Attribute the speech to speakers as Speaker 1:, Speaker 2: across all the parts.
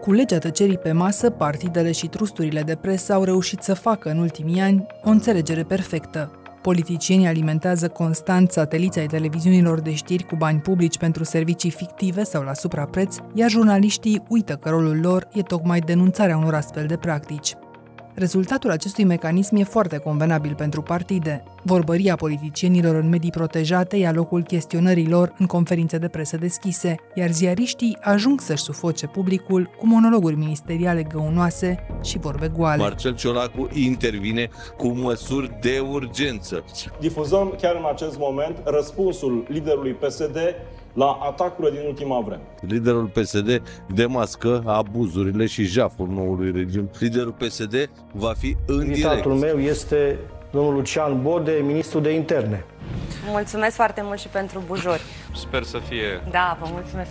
Speaker 1: Cu legea tăcerii pe masă, partidele și trusturile de presă au reușit să facă în ultimii ani o înțelegere perfectă. Politicienii alimentează constant sateliți ai televiziunilor de știri cu bani publici pentru servicii fictive sau la suprapreț, iar jurnaliștii uită că rolul lor e tocmai denunțarea unor astfel de practici. Rezultatul acestui mecanism e foarte convenabil pentru partide. Vorbăria politicienilor în medii protejate ia locul chestionărilor în conferințe de presă deschise, iar ziariștii ajung să-și sufoce publicul cu monologuri ministeriale găunoase și vorbe goale.
Speaker 2: Marcel Ciolacu intervine cu măsuri de urgență.
Speaker 3: Difuzăm chiar în acest moment răspunsul liderului PSD la atacurile din ultima vreme.
Speaker 2: Liderul PSD demască abuzurile și jaful noului regim. Liderul PSD va fi în direct.
Speaker 4: Invitatul meu este domnul Lucian Bode, ministru de interne.
Speaker 5: Mulțumesc foarte mult și pentru bujori.
Speaker 6: Sper să fie
Speaker 5: Da, vă mulțumesc.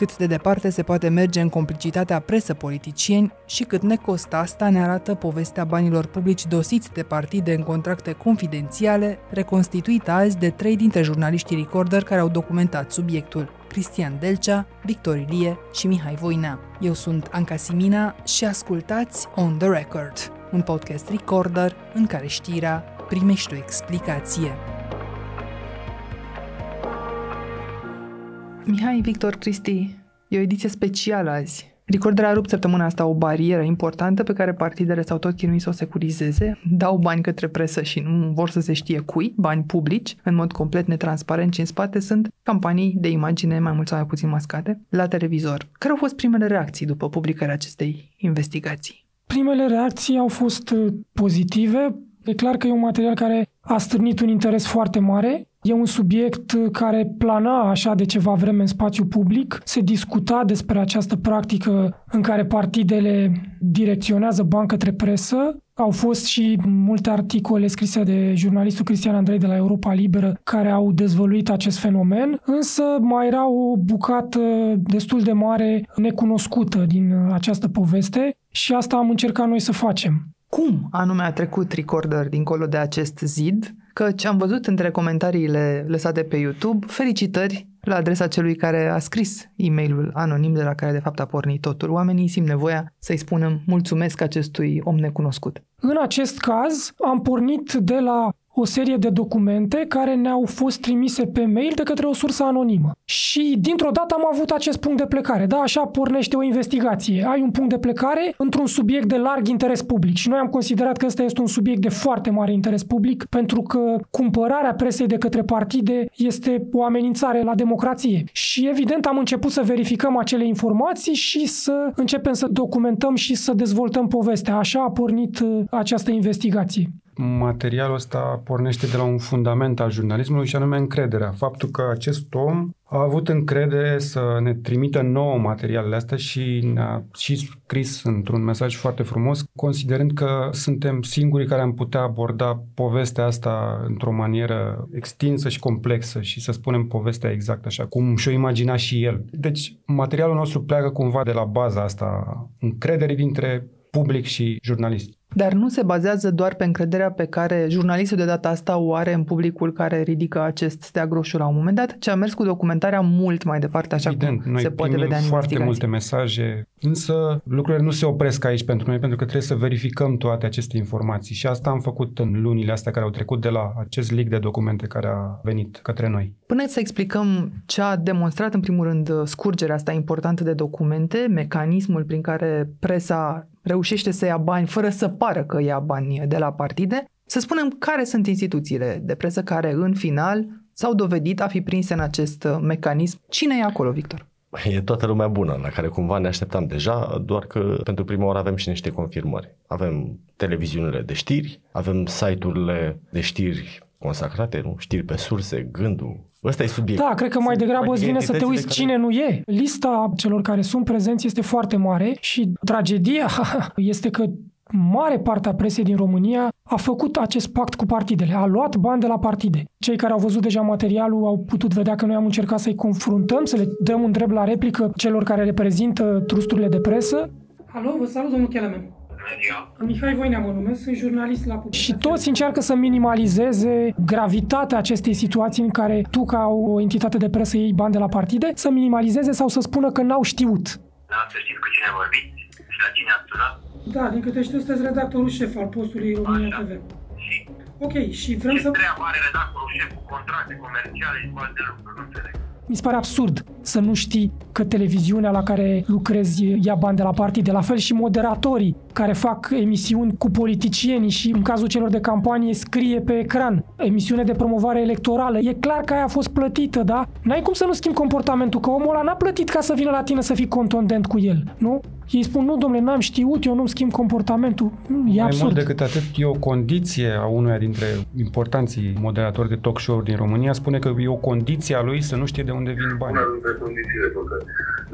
Speaker 1: Cât de departe se poate merge în complicitatea presă-politicieni și cât ne costă asta ne arată povestea banilor publici dosiți de partide în contracte confidențiale, reconstituită azi de trei dintre jurnaliștii Recorder care au documentat subiectul. Cristian Delcea, Victor Ilie și Mihai Voinea. Eu sunt Anca Simina și ascultați On The Record, un podcast Recorder în care știrea primește o explicație. Mihai, Victor, Cristi, e o ediție specială azi. Recorder a rupt săptămâna asta o barieră importantă pe care partidele s-au tot chinuit să o securizeze. Dau bani către presă și nu vor să se știe cui, bani publici, în mod complet netransparent și în spate sunt campanii de imagine mai mult sau mai puțin mascate la televizor. Care au fost primele reacții după publicarea acestei investigații?
Speaker 7: Primele reacții au fost uh, pozitive. E clar că e un material care a strânit un interes foarte mare. E un subiect uh, care plana așa de ceva vreme în spațiu public. Se discuta despre această practică în care partidele direcționează bani către presă. Au fost și multe articole scrise de jurnalistul Cristian Andrei de la Europa Liberă care au dezvăluit acest fenomen, însă mai era o bucată destul de mare necunoscută din uh, această poveste și asta am încercat noi să facem.
Speaker 1: Cum anume a trecut Recorder dincolo de acest zid? Căci am văzut între comentariile lăsate pe YouTube felicitări la adresa celui care a scris e-mailul anonim de la care de fapt a pornit totul. Oamenii simt nevoia să-i spunem mulțumesc acestui om necunoscut.
Speaker 7: În acest caz, am pornit de la o serie de documente care ne-au fost trimise pe mail de către o sursă anonimă. Și dintr-o dată am avut acest punct de plecare. Da, așa pornește o investigație. Ai un punct de plecare într-un subiect de larg interes public. Și noi am considerat că ăsta este un subiect de foarte mare interes public pentru că cumpărarea presei de către partide este o amenințare la democrație. Și evident am început să verificăm acele informații și să începem să documentăm și să dezvoltăm povestea. Așa a pornit uh, această investigație
Speaker 8: materialul ăsta pornește de la un fundament al jurnalismului și anume încrederea. Faptul că acest om a avut încredere să ne trimită nouă materialele astea și ne-a și scris într-un mesaj foarte frumos, considerând că suntem singurii care am putea aborda povestea asta într-o manieră extinsă și complexă și să spunem povestea exact așa, cum și-o imagina și el. Deci materialul nostru pleacă cumva de la baza asta, încredere dintre public și jurnalist.
Speaker 1: Dar nu se bazează doar pe încrederea pe care jurnalistul de data asta o are în publicul care ridică acest steag roșu la un moment dat, ci a mers cu documentarea mult mai departe, așa
Speaker 8: Evident,
Speaker 1: cum
Speaker 8: noi
Speaker 1: se poate
Speaker 8: primim
Speaker 1: vedea în
Speaker 8: foarte
Speaker 1: investigații.
Speaker 8: multe mesaje, însă lucrurile nu se opresc aici pentru noi, pentru că trebuie să verificăm toate aceste informații și asta am făcut în lunile astea care au trecut de la acest leak de documente care a venit către noi.
Speaker 1: Până să explicăm ce a demonstrat, în primul rând, scurgerea asta importantă de documente, mecanismul prin care presa reușește să ia bani fără să pară că ia bani de la partide, să spunem care sunt instituțiile de presă care, în final, s-au dovedit a fi prinse în acest uh, mecanism. Cine e acolo, Victor?
Speaker 9: E toată lumea bună, la care cumva ne așteptam deja, doar că pentru prima oară avem și niște confirmări. Avem televiziunile de știri, avem site-urile de știri consacrate, nu? știri pe surse, gândul. Ăsta e subiectul.
Speaker 7: Da, cred că mai
Speaker 9: Sunt
Speaker 7: degrabă îți vine să te
Speaker 9: entitățile
Speaker 7: uiți
Speaker 9: care-
Speaker 7: cine nu e. Lista celor care sunt prezenți este foarte mare și tragedia este că mare parte a presei din România a făcut acest pact cu partidele, a luat bani de la partide. Cei care au văzut deja materialul au putut vedea că noi am încercat să-i confruntăm, să le dăm un drept la replică celor care reprezintă trusturile de presă. Alo, vă salut, domnul Chelemen. Mihai Voinea mă numesc, sunt jurnalist la Public. Și toți încearcă să minimalizeze gravitatea acestei situații în care tu, ca o entitate de presă, iei bani de la partide, să minimalizeze sau să spună că n-au știut.
Speaker 6: Da, să știți cu cine vorbiți și la cine ați sunat.
Speaker 7: Da, din câte știu, sunteți redactorul șef al postului România TV.
Speaker 6: Și
Speaker 7: Ok, și vrem
Speaker 6: ce
Speaker 7: să...
Speaker 6: treabă are redactorul șef cu contracte comerciale și cu alte lucruri, nu înțeleg.
Speaker 7: Mi se pare absurd să nu știi că televiziunea la care lucrezi ia bani de la partide, la fel și moderatorii care fac emisiuni cu politicienii și în cazul celor de campanie scrie pe ecran emisiune de promovare electorală. E clar că aia a fost plătită, da? N-ai cum să nu schimbi comportamentul, că omul ăla n-a plătit ca să vină la tine să fii contondent cu el, nu? Ei spun, nu, domnule, n-am știut, eu nu-mi schimb comportamentul. E
Speaker 8: Mai
Speaker 7: absurd.
Speaker 8: mult decât atât, e o condiție a unuia dintre importanții moderatori de talk show din România, spune că e o condiție a lui să nu știe de unde vin banii.
Speaker 6: Una dintre condițiile pe care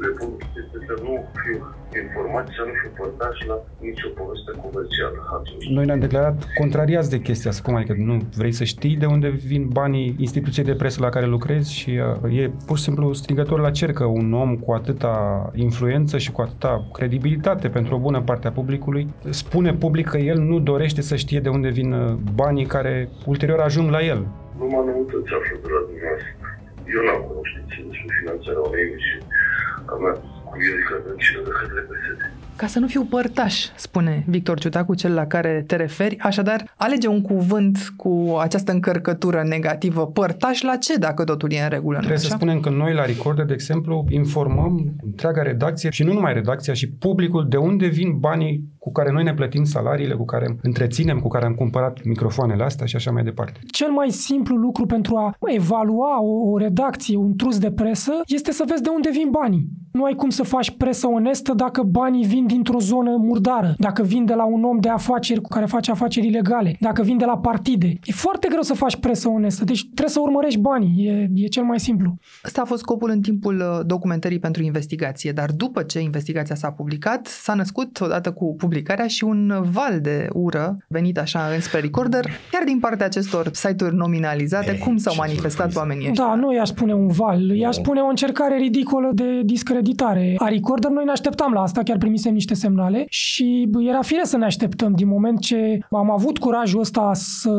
Speaker 6: le pun este să nu fiu informat, să nu fiu părtaș la nicio poveste comercială. Atunci,
Speaker 8: Noi ne-am declarat contrariați de chestia asta. Cum adică nu vrei să știi de unde vin banii instituției de presă la care lucrezi și uh, e pur și simplu strigător la cer că un om cu atâta influență și cu atâta credibilitate pentru o bună parte a publicului spune public că el nu dorește să știe de unde vin uh, banii care ulterior ajung la el.
Speaker 6: numai noutăți află de la dumneavoastră. Eu n-am cunoștință despre finanțarea unei emisiuni a mea cu Viorica Dăncilă de către PSD.
Speaker 1: Ca să nu fiu părtaș, spune Victor Ciutacu, cel la care te referi. Așadar, alege un cuvânt cu această încărcătură negativă. Părtaș la ce, dacă totul e în regulă, nu
Speaker 8: Trebuie să
Speaker 1: așa?
Speaker 8: spunem că noi la Recorder, de exemplu, informăm întreaga redacție și nu numai redacția, și publicul de unde vin banii cu care noi ne plătim salariile, cu care întreținem, cu care am cumpărat microfoanele astea și așa mai departe.
Speaker 7: Cel mai simplu lucru pentru a evalua o, o redacție, un trus de presă, este să vezi de unde vin banii. Nu ai cum să faci presă onestă dacă banii vin dintr-o zonă murdară, dacă vin de la un om de afaceri cu care face afaceri ilegale, dacă vin de la partide. E foarte greu să faci presă onestă, deci trebuie să urmărești banii, e, e cel mai simplu.
Speaker 1: Ăsta a fost scopul în timpul uh, documentării pentru investigație, dar după ce investigația s-a publicat, s-a născut odată cu publicarea și un val de ură venit așa înspre recorder, chiar din partea acestor site-uri nominalizate,
Speaker 9: Ei,
Speaker 1: cum s-au
Speaker 9: ce
Speaker 1: manifestat
Speaker 9: surpriză.
Speaker 1: oamenii ăștia.
Speaker 7: Da, nu i-aș spune un val, i-aș spune o încercare ridicolă de discreditare a Recorder. Noi ne așteptam la asta, chiar primisem niște semnale și era fire să ne așteptăm din moment ce am avut curajul ăsta să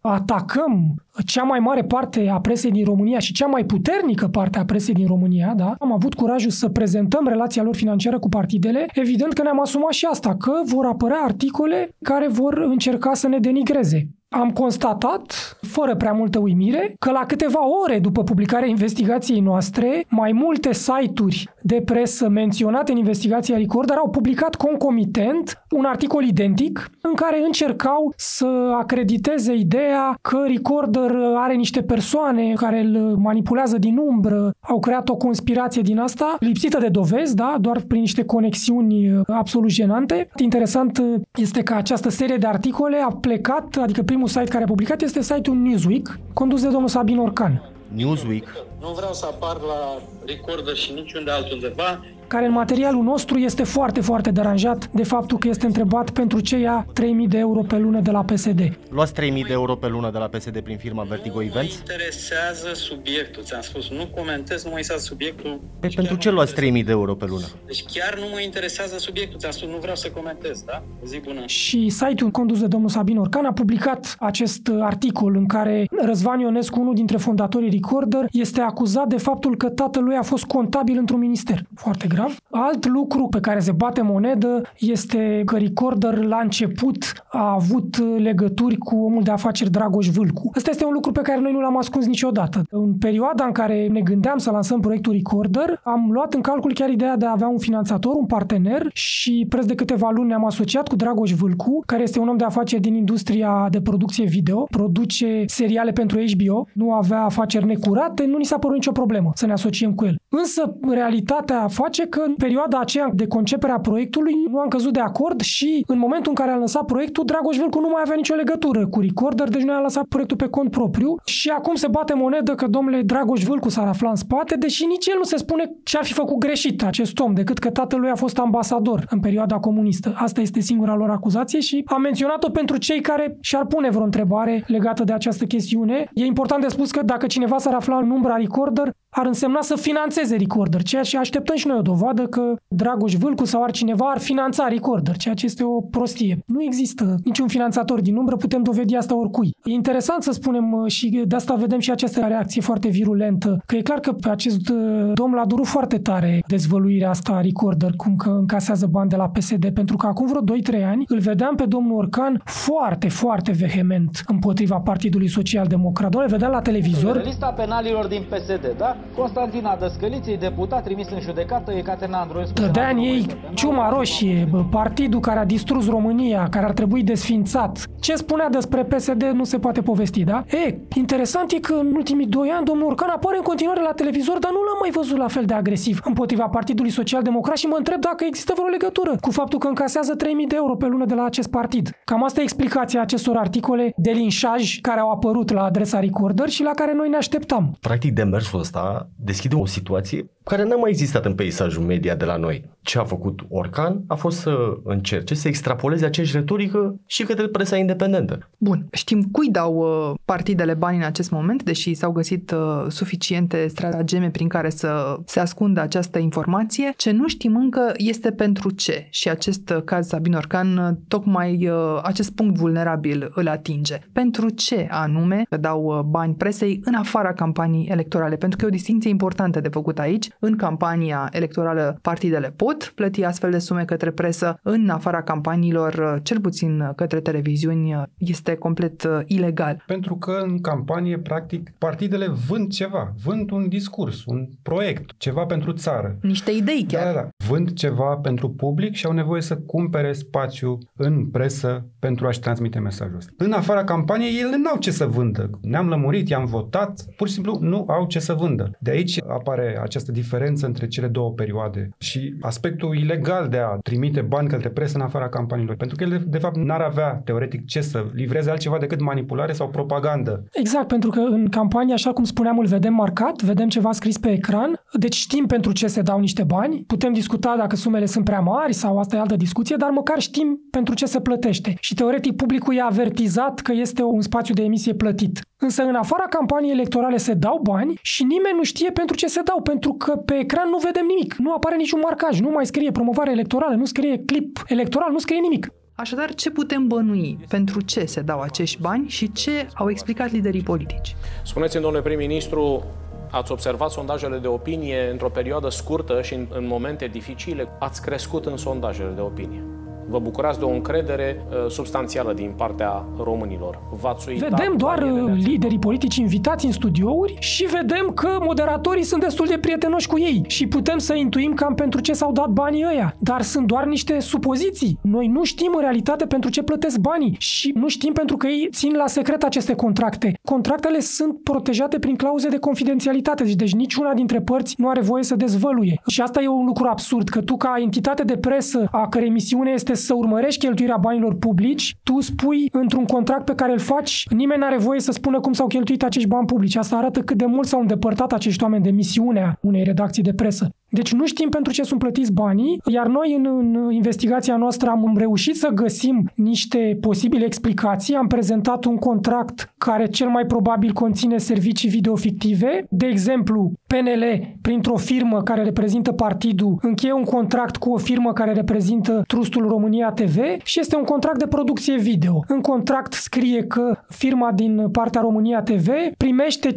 Speaker 7: atacăm cea mai mare parte a presei din România și cea mai puternică parte a presei din România, da? Am avut curajul să prezentăm relația lor financiară cu partidele. Evident că ne-am asumat și asta, că vor apărea articole care vor încerca să ne denigreze. Am constatat, fără prea multă uimire, că la câteva ore după publicarea investigației noastre, mai multe site-uri de presă menționate în investigația Recorder au publicat concomitent un articol identic în care încercau să acrediteze ideea că Recorder are niște persoane care îl manipulează din umbră, au creat o conspirație din asta, lipsită de dovezi, da, doar prin niște conexiuni uh, absolut jenante. Interesant uh, este că această serie de articole a plecat, adică primul site care a publicat este site-ul Newsweek, condus de domnul Sabin Orcan.
Speaker 9: Newsweek
Speaker 10: Nu vreau să apar la recorder și niciunde altundeva.
Speaker 7: Care în materialul nostru este foarte, foarte deranjat de faptul că este întrebat pentru ce ia 3000 de euro pe lună de la PSD.
Speaker 9: Luați 3000 de euro pe lună de la PSD prin firma Vertigo
Speaker 10: Nu mă
Speaker 9: Events?
Speaker 10: interesează subiectul. Ți-am spus, nu comentez, nu mă interesează subiectul.
Speaker 9: Pe
Speaker 10: Deci
Speaker 9: Păi pentru
Speaker 10: chiar
Speaker 9: ce
Speaker 10: nu mă
Speaker 9: luați
Speaker 10: interesează.
Speaker 9: 3000 de euro pe lună?
Speaker 10: Deci chiar nu mă interesează subiectul. Ți-am spus, nu vreau să comentez, da? Zi bună.
Speaker 7: Și site-ul condus de domnul Sabin Orcan a publicat acest uh, articol în care Răzvan Ionescu, unul dintre fondatorii Recorder, este acuzat de faptul că tatălui a fost contabil într-un minister. Foarte grav. Alt lucru pe care se bate monedă este că Recorder la început a avut uh, legături cu omul de afaceri Dragoș Vâlcu. Ăsta este un lucru pe care noi nu l-am ascuns niciodată. În perioada în care ne gândeam să lansăm proiectul Recorder, am luat în calcul chiar ideea de a avea un finanțator, un partener și preț de câteva luni ne-am asociat cu Dragoș Vâlcu, care este un om de afaceri din industria de producție video, produce seriale pentru HBO, nu avea afaceri necurate, nu ni s-a părut nicio problemă să ne asociem cu el. Însă, realitatea face că în perioada aceea de concepere a proiectului nu am căzut de acord și în momentul în care am lăsat proiectul, Dragoș Vâlcu nu mai avea nicio legătură cu Recorder, deci noi am lăsat proiectul pe cont propriu și acum se bate monedă că domnule Dragoș Vâlcu s-ar afla în spate, deși nici el nu se spune ce ar fi făcut greșit acest om, decât că tatălui a fost ambasador în perioada comunistă. Asta este singura lor acuzație și am menționat-o pentru cei care și-ar pune vreo întrebare legată de această chestiune. E important de spus că dacă cineva s-ar afla în umbra Recorder, ar însemna să financeze Recorder, ceea ce așteptăm și noi o dovadă că Dragoș Vâlcu sau altcineva ar finanța Recorder, ceea ce este o prostie. Nu există niciun finanțator din umbră, putem dovedi asta oricui. E interesant să spunem uh, și de asta vedem și această reacție foarte virulentă, că e clar că pe acest uh, domn l-a durut foarte tare dezvăluirea asta a Recorder, cum că încasează bani de la PSD, pentru că acum vreo 2-3 ani îl vedeam pe domnul Orcan foarte, foarte vehement împotriva Partidului Social Democrat. Doamne, vedeam la televizor.
Speaker 11: Lista penalilor din PSD, da? Constantina Dăscăliței, deputat trimis în judecată, Ecaterina Androescu.
Speaker 7: Dădea în ei ciuma roșie, partidul care a distrus România, care ar trebui desfințat. Ce spunea despre PSD nu se poate povesti, da? E, interesant e că în ultimii doi ani domnul Orcan apare în continuare la televizor, dar nu l-am mai văzut la fel de agresiv împotriva Partidului Social Democrat și mă întreb dacă există vreo legătură cu faptul că încasează 3000 de euro pe lună de la acest partid. Cam asta e explicația acestor articole de linșaj care au apărut la adresa Recorder și la care noi ne așteptam.
Speaker 9: Practic, demersul ăsta deschide o situație care n-a mai existat în peisajul media de la noi. Ce a făcut Orcan a fost să încerce să extrapoleze aceeași retorică și către presa independentă.
Speaker 1: Bun, știm cui dau uh, partidele bani în acest moment, deși s-au găsit uh, suficiente stratageme prin care să se ascundă această informație. Ce nu știm încă este pentru ce și acest uh, caz Sabin Orcan uh, tocmai uh, acest punct vulnerabil îl atinge. Pentru ce anume dau uh, bani presei în afara campaniei electorale? Pentru că e o distinție importantă de făcut aici în campania electorală partidele pot plăti astfel de sume către presă, în afara campaniilor, cel puțin către televiziuni, este complet uh, ilegal.
Speaker 8: Pentru că în campanie, practic, partidele vând ceva, vând un discurs, un proiect, ceva pentru țară.
Speaker 1: Niște idei chiar.
Speaker 8: Da, da, da. Vând ceva pentru public și au nevoie să cumpere spațiu în presă pentru a-și transmite mesajul ăsta. În afara campaniei, ele n-au ce să vândă. Ne-am lămurit, i-am votat, pur și simplu nu au ce să vândă. De aici apare această diferență între cele două perioade și aspectul ilegal de a trimite bani către presă în afara campaniilor. Pentru că ele, de fapt, n-ar avea, teoretic, ce să livreze altceva decât manipulare sau propagandă.
Speaker 7: Exact, pentru că în campanie, așa cum spuneam, îl vedem marcat, vedem ceva scris pe ecran, deci știm pentru ce se dau niște bani, putem discuta dacă sumele sunt prea mari sau asta e altă discuție, dar măcar știm pentru ce se plătește. Și teoretic publicul e avertizat că este un spațiu de emisie plătit. Însă în afara campaniei electorale se dau bani și nimeni nu știe pentru ce se dau, pentru că pe ecran nu vedem nimic. Nu apare niciun marcaj, nu mai scrie promovare electorală, nu scrie clip electoral, nu scrie nimic.
Speaker 1: Așadar, ce putem bănui? Pentru ce se dau acești bani și ce au explicat liderii politici?
Speaker 12: Spuneți-mi, domnule prim-ministru, ați observat sondajele de opinie într-o perioadă scurtă și în, în momente dificile, ați crescut în sondajele de opinie. Vă bucurați de o încredere uh, substanțială din partea românilor. V-ați uitat
Speaker 7: Vedem doar
Speaker 12: barierele
Speaker 7: uh, liderii politici invitați în studiouri și vedem că moderatorii sunt destul de prietenoși cu ei și putem să intuim cam pentru ce s-au dat banii ăia. Dar sunt doar niște supoziții. Noi nu știm în realitate pentru ce plătesc banii și nu știm pentru că ei țin la secret aceste contracte. Contractele sunt protejate prin clauze de confidențialitate, deci, deci niciuna dintre părți nu are voie să dezvăluie. Și asta e un lucru absurd, că tu ca entitate de presă a cărei misiune este să urmărești cheltuirea banilor publici, tu spui într-un contract pe care îl faci, nimeni nu are voie să spună cum s-au cheltuit acești bani publici. Asta arată cât de mult s-au îndepărtat acești oameni de misiunea unei redacții de presă. Deci nu știm pentru ce sunt plătiți banii, iar noi în, în investigația noastră am reușit să găsim niște posibile explicații. Am prezentat un contract care cel mai probabil conține servicii video fictive. De exemplu, PNL, printr-o firmă care reprezintă partidul, încheie un contract cu o firmă care reprezintă Trustul România TV și este un contract de producție video. În contract scrie că firma din partea România TV primește 5.000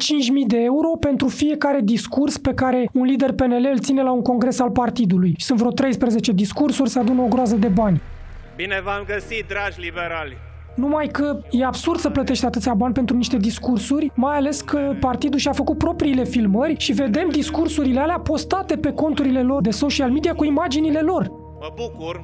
Speaker 7: de euro pentru fiecare discurs pe care un lider PNL îl ține la un congres al partidului. Și sunt vreo 13 discursuri, se adună o groază de bani.
Speaker 13: Bine v-am găsit, dragi liberali!
Speaker 7: Numai că e absurd să plătești atâția bani pentru niște discursuri, mai ales că partidul și-a făcut propriile filmări și vedem discursurile alea postate pe conturile lor de social media cu imaginile lor.
Speaker 13: Mă bucur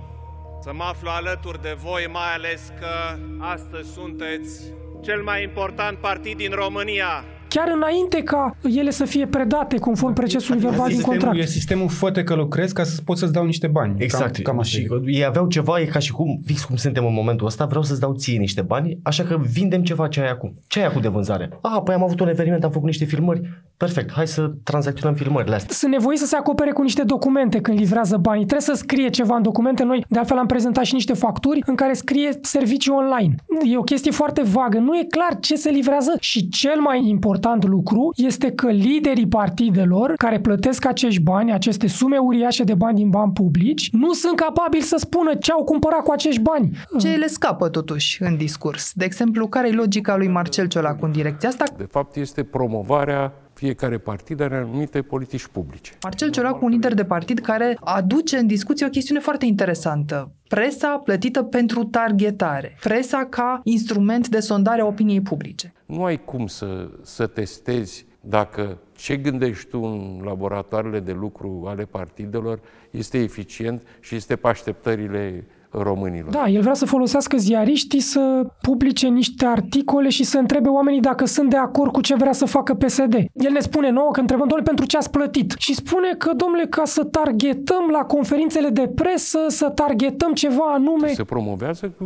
Speaker 13: să mă aflu alături de voi, mai ales că astăzi sunteți cel mai important partid din România.
Speaker 7: Chiar înainte ca ele să fie predate conform procesului verbal din
Speaker 8: sistemul,
Speaker 7: contract.
Speaker 8: e sistemul fă că lucrezi ca să poți să-ți dau niște bani.
Speaker 9: Exact.
Speaker 8: Cam, cam așa.
Speaker 9: și ei aveau ceva, e ca și cum, fix cum suntem în momentul ăsta, vreau să-ți dau ție niște bani, așa că vindem ceva ce ai acum. Ce ai acum de vânzare? Ah, păi am avut un eveniment, am făcut niște filmări. Perfect, hai să tranzacționăm filmările astea.
Speaker 7: Sunt nevoiți să se acopere cu niște documente când livrează banii. Trebuie să scrie ceva în documente. Noi, de altfel, am prezentat și niște facturi în care scrie serviciu online. E o chestie foarte vagă. Nu e clar ce se livrează și cel mai important important lucru este că liderii partidelor care plătesc acești bani, aceste sume uriașe de bani din bani publici, nu sunt capabili să spună ce au cumpărat cu acești bani.
Speaker 1: Ce le scapă totuși în discurs? De exemplu, care e logica lui Marcel Ciolacu în direcția asta?
Speaker 14: De fapt, este promovarea fiecare partid are anumite politici publice.
Speaker 1: Marcel Ciolacu, un lider de partid care aduce în discuție o chestiune foarte interesantă. Presa plătită pentru targetare. Presa ca instrument de sondare a opiniei publice.
Speaker 14: Nu ai cum să, să testezi dacă ce gândești tu în laboratoarele de lucru ale partidelor este eficient și este pe așteptările românilor.
Speaker 7: Da, el vrea să folosească ziariștii să publice niște articole și să întrebe oamenii dacă sunt de acord cu ce vrea să facă PSD. El ne spune nouă că întrebăm, domnule, pentru ce ați plătit? Și spune că, domnule, ca să targetăm la conferințele de presă, să targetăm ceva anume.
Speaker 14: Se promovează cu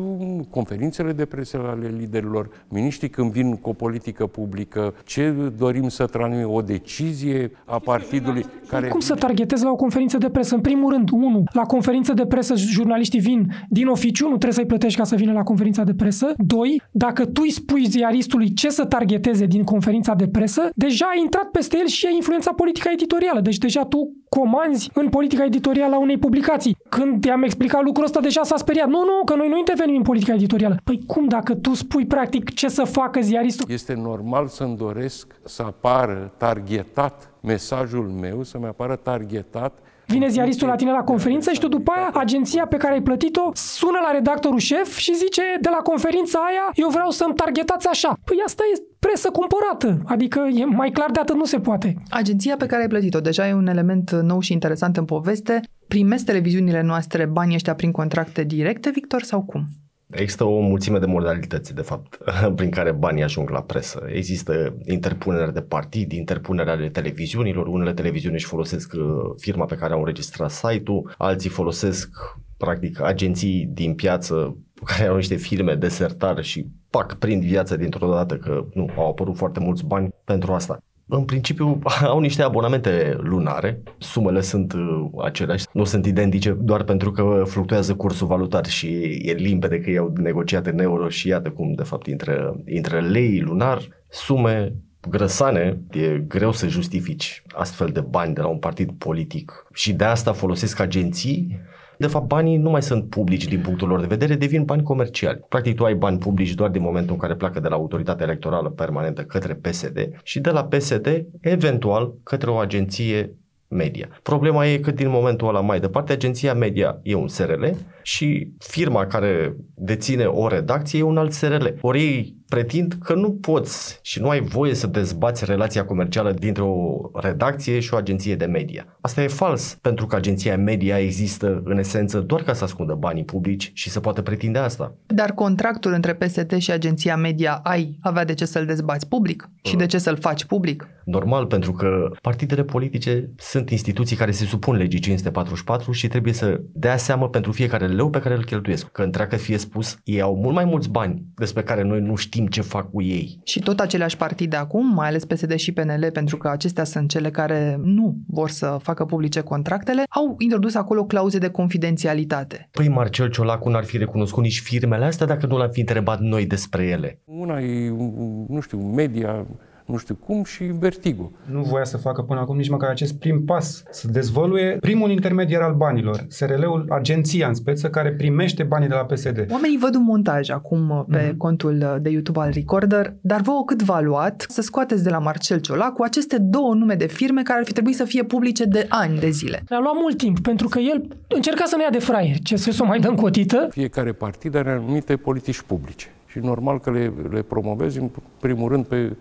Speaker 14: conferințele de presă ale liderilor, miniștrii când vin cu o politică publică, ce dorim să transmitem, o decizie a partidului care...
Speaker 7: Cum să targetezi la o conferință de presă? În primul rând, unu, la conferință de presă jurnaliștii vin din oficiu, nu trebuie să-i plătești ca să vină la conferința de presă. Doi, dacă tu îi spui ziaristului ce să targeteze din conferința de presă, deja ai intrat peste el și ai influența politică editorială. Deci deja tu comanzi în politica editorială a unei publicații. Când i-am explicat lucrul ăsta, deja s-a speriat. Nu, nu, că noi nu intervenim în politica editorială. Păi cum dacă tu spui practic ce să facă ziaristul?
Speaker 14: Este normal să-mi doresc să apară targetat mesajul meu, să-mi apară targetat
Speaker 7: Vine ziaristul la tine la conferință și tu după aia, agenția pe care ai plătit-o sună la redactorul șef și zice de la conferința aia, eu vreau să-mi targetați așa. Păi asta e presă cumpărată, adică e mai clar de atât nu se poate.
Speaker 1: Agenția pe care ai plătit-o deja e un element nou și interesant în poveste. Primesc televiziunile noastre banii ăștia prin contracte directe, Victor, sau cum?
Speaker 9: Există o mulțime de modalități, de fapt, prin care banii ajung la presă. Există interpuneri de partid, interpuneri ale televiziunilor. Unele televiziuni își folosesc uh, firma pe care au înregistrat site-ul, alții folosesc, practic, agenții din piață care au niște firme de sertar și pac, prind viața dintr-o dată că nu, au apărut foarte mulți bani pentru asta în principiu au niște abonamente lunare, sumele sunt uh, aceleași, nu sunt identice doar pentru că fluctuează cursul valutar și e limpede că i-au negociat în euro și iată cum de fapt intră, intră lei lunar, sume grăsane, e greu să justifici astfel de bani de la un partid politic. Și de asta folosesc agenții de fapt, banii nu mai sunt publici din punctul lor de vedere, devin bani comerciali. Practic, tu ai bani publici doar din momentul în care pleacă de la autoritatea electorală permanentă către PSD și de la PSD, eventual, către o agenție media. Problema e că din momentul ăla mai departe, agenția media e un SRL și firma care deține o redacție e un alt SRL. Ori ei pretind că nu poți și nu ai voie să dezbați relația comercială dintre o redacție și o agenție de media. Asta e fals, pentru că agenția media există în esență doar ca să ascundă banii publici și să poată pretinde asta.
Speaker 1: Dar contractul între PST și agenția media ai avea de ce să-l dezbați public și de ce să-l faci public?
Speaker 9: Normal, pentru că partidele politice sunt instituții care se supun legii 544 și trebuie să dea seamă pentru fiecare leu pe care îl cheltuiesc. Că întreagă fie spus, ei au mult mai mulți bani despre care noi nu știm ce fac cu ei.
Speaker 1: Și tot aceleași partide acum, mai ales PSD și PNL, pentru că acestea sunt cele care nu vor să facă publice contractele, au introdus acolo clauze de confidențialitate.
Speaker 9: Păi Marcel Ciolacu n-ar fi recunoscut nici firmele astea dacă nu l-am fi întrebat noi despre ele.
Speaker 14: Una e, nu știu, media nu știu cum și Vertigo.
Speaker 8: Nu voia să facă până acum nici măcar acest prim pas, să dezvăluie primul intermediar al banilor, SRL-ul, agenția în speță care primește banii de la PSD.
Speaker 1: Oamenii văd un montaj acum pe mm-hmm. contul de YouTube al Recorder, dar vouă cât v-a luat să scoateți de la Marcel Ciolacu aceste două nume de firme care ar fi trebuit să fie publice de ani de zile.
Speaker 7: Ne-a luat mult timp, pentru că el încerca să ne ia de fraier. Ce să o mai dăm cotită?
Speaker 14: Fiecare partid are anumite politici publice și normal că le, le promovezi în primul rând pe